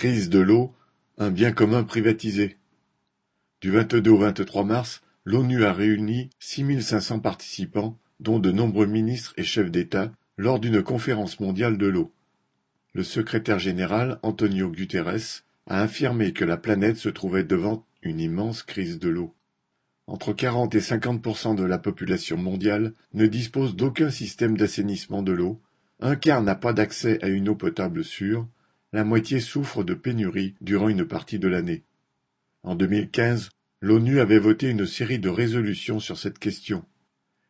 Crise de l'eau, un bien commun privatisé. Du 22 au 23 mars, l'ONU a réuni 6500 participants, dont de nombreux ministres et chefs d'État, lors d'une conférence mondiale de l'eau. Le secrétaire général, Antonio Guterres, a affirmé que la planète se trouvait devant une immense crise de l'eau. Entre 40 et 50% de la population mondiale ne dispose d'aucun système d'assainissement de l'eau, un quart n'a pas d'accès à une eau potable sûre, la moitié souffre de pénurie durant une partie de l'année. En 2015, l'ONU avait voté une série de résolutions sur cette question.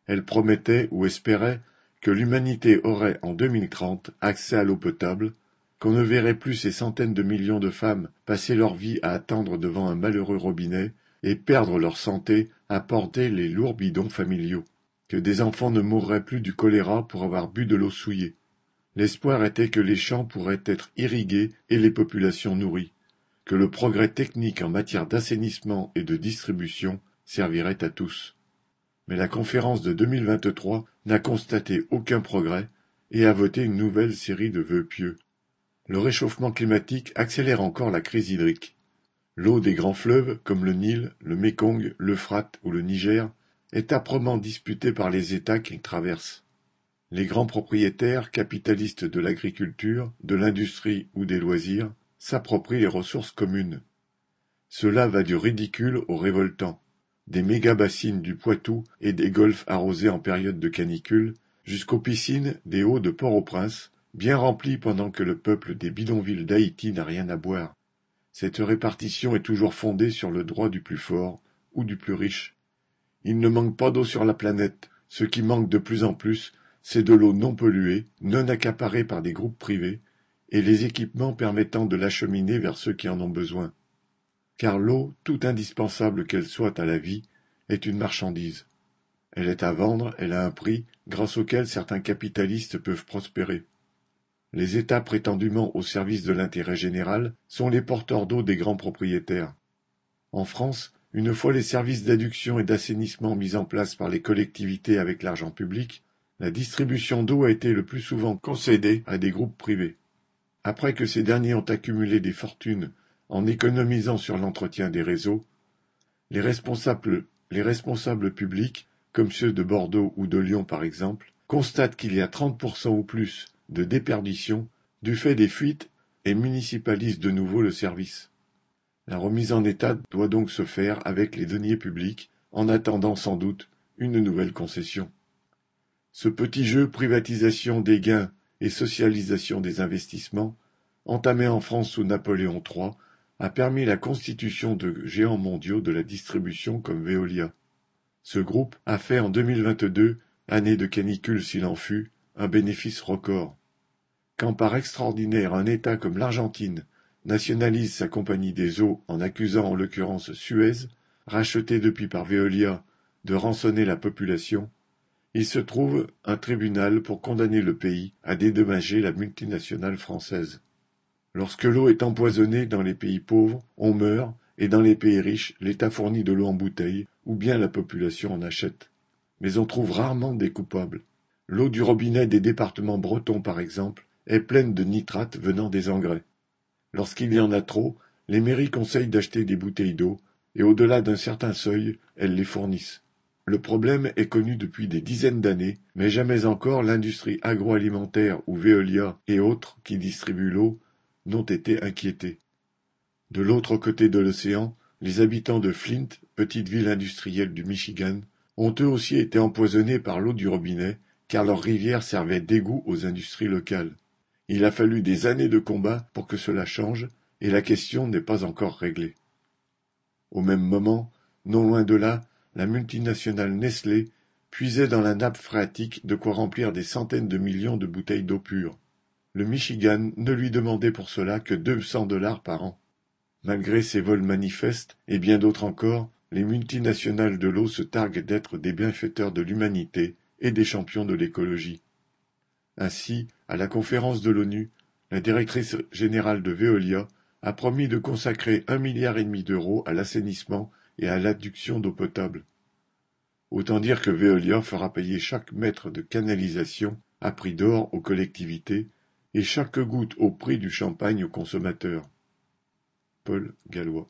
Elle promettait ou espérait que l'humanité aurait en 2030 accès à l'eau potable, qu'on ne verrait plus ces centaines de millions de femmes passer leur vie à attendre devant un malheureux robinet et perdre leur santé à porter les lourds bidons familiaux, que des enfants ne mourraient plus du choléra pour avoir bu de l'eau souillée. L'espoir était que les champs pourraient être irrigués et les populations nourries, que le progrès technique en matière d'assainissement et de distribution servirait à tous. Mais la conférence de 2023 n'a constaté aucun progrès et a voté une nouvelle série de vœux pieux. Le réchauffement climatique accélère encore la crise hydrique. L'eau des grands fleuves, comme le Nil, le Mékong, l'Euphrate ou le Niger, est âprement disputée par les États qu'ils traversent. Les grands propriétaires, capitalistes de l'agriculture, de l'industrie ou des loisirs, s'approprient les ressources communes. Cela va du ridicule au révoltant. Des méga-bassines du Poitou et des golfs arrosés en période de canicule, jusqu'aux piscines des Hauts de Port-au-Prince, bien remplies pendant que le peuple des bidonvilles d'Haïti n'a rien à boire. Cette répartition est toujours fondée sur le droit du plus fort ou du plus riche. Il ne manque pas d'eau sur la planète, ce qui manque de plus en plus, c'est de l'eau non polluée, non accaparée par des groupes privés, et les équipements permettant de l'acheminer vers ceux qui en ont besoin. Car l'eau, tout indispensable qu'elle soit à la vie, est une marchandise. Elle est à vendre, elle a un prix, grâce auquel certains capitalistes peuvent prospérer. Les États prétendument au service de l'intérêt général sont les porteurs d'eau des grands propriétaires. En France, une fois les services d'adduction et d'assainissement mis en place par les collectivités avec l'argent public, la distribution d'eau a été le plus souvent concédée à des groupes privés. Après que ces derniers ont accumulé des fortunes en économisant sur l'entretien des réseaux, les responsables, les responsables publics, comme ceux de Bordeaux ou de Lyon par exemple, constatent qu'il y a 30% ou plus de déperdition du fait des fuites et municipalisent de nouveau le service. La remise en état doit donc se faire avec les deniers publics, en attendant sans doute une nouvelle concession. Ce petit jeu privatisation des gains et socialisation des investissements, entamé en France sous Napoléon III, a permis la constitution de géants mondiaux de la distribution comme Veolia. Ce groupe a fait en 2022, année de canicule s'il en fut, un bénéfice record. Quand par extraordinaire un État comme l'Argentine nationalise sa compagnie des eaux en accusant en l'occurrence Suez, rachetée depuis par Veolia, de rançonner la population, il se trouve un tribunal pour condamner le pays à dédommager la multinationale française. Lorsque l'eau est empoisonnée dans les pays pauvres, on meurt, et dans les pays riches, l'État fournit de l'eau en bouteille, ou bien la population en achète. Mais on trouve rarement des coupables. L'eau du robinet des départements bretons, par exemple, est pleine de nitrates venant des engrais. Lorsqu'il y en a trop, les mairies conseillent d'acheter des bouteilles d'eau, et au-delà d'un certain seuil, elles les fournissent. Le problème est connu depuis des dizaines d'années, mais jamais encore l'industrie agroalimentaire ou Veolia et autres qui distribuent l'eau n'ont été inquiétés. De l'autre côté de l'océan, les habitants de Flint, petite ville industrielle du Michigan, ont eux aussi été empoisonnés par l'eau du robinet, car leur rivière servait d'égout aux industries locales. Il a fallu des années de combat pour que cela change, et la question n'est pas encore réglée. Au même moment, non loin de là, la multinationale Nestlé puisait dans la nappe phréatique de quoi remplir des centaines de millions de bouteilles d'eau pure. Le Michigan ne lui demandait pour cela que deux cents dollars par an. Malgré ces vols manifestes et bien d'autres encore, les multinationales de l'eau se targuent d'être des bienfaiteurs de l'humanité et des champions de l'écologie. Ainsi, à la conférence de l'ONU, la directrice générale de Veolia a promis de consacrer un milliard et demi d'euros à l'assainissement et à l'adduction d'eau potable. Autant dire que Veolia fera payer chaque mètre de canalisation à prix d'or aux collectivités et chaque goutte au prix du champagne aux consommateurs. Paul Gallois.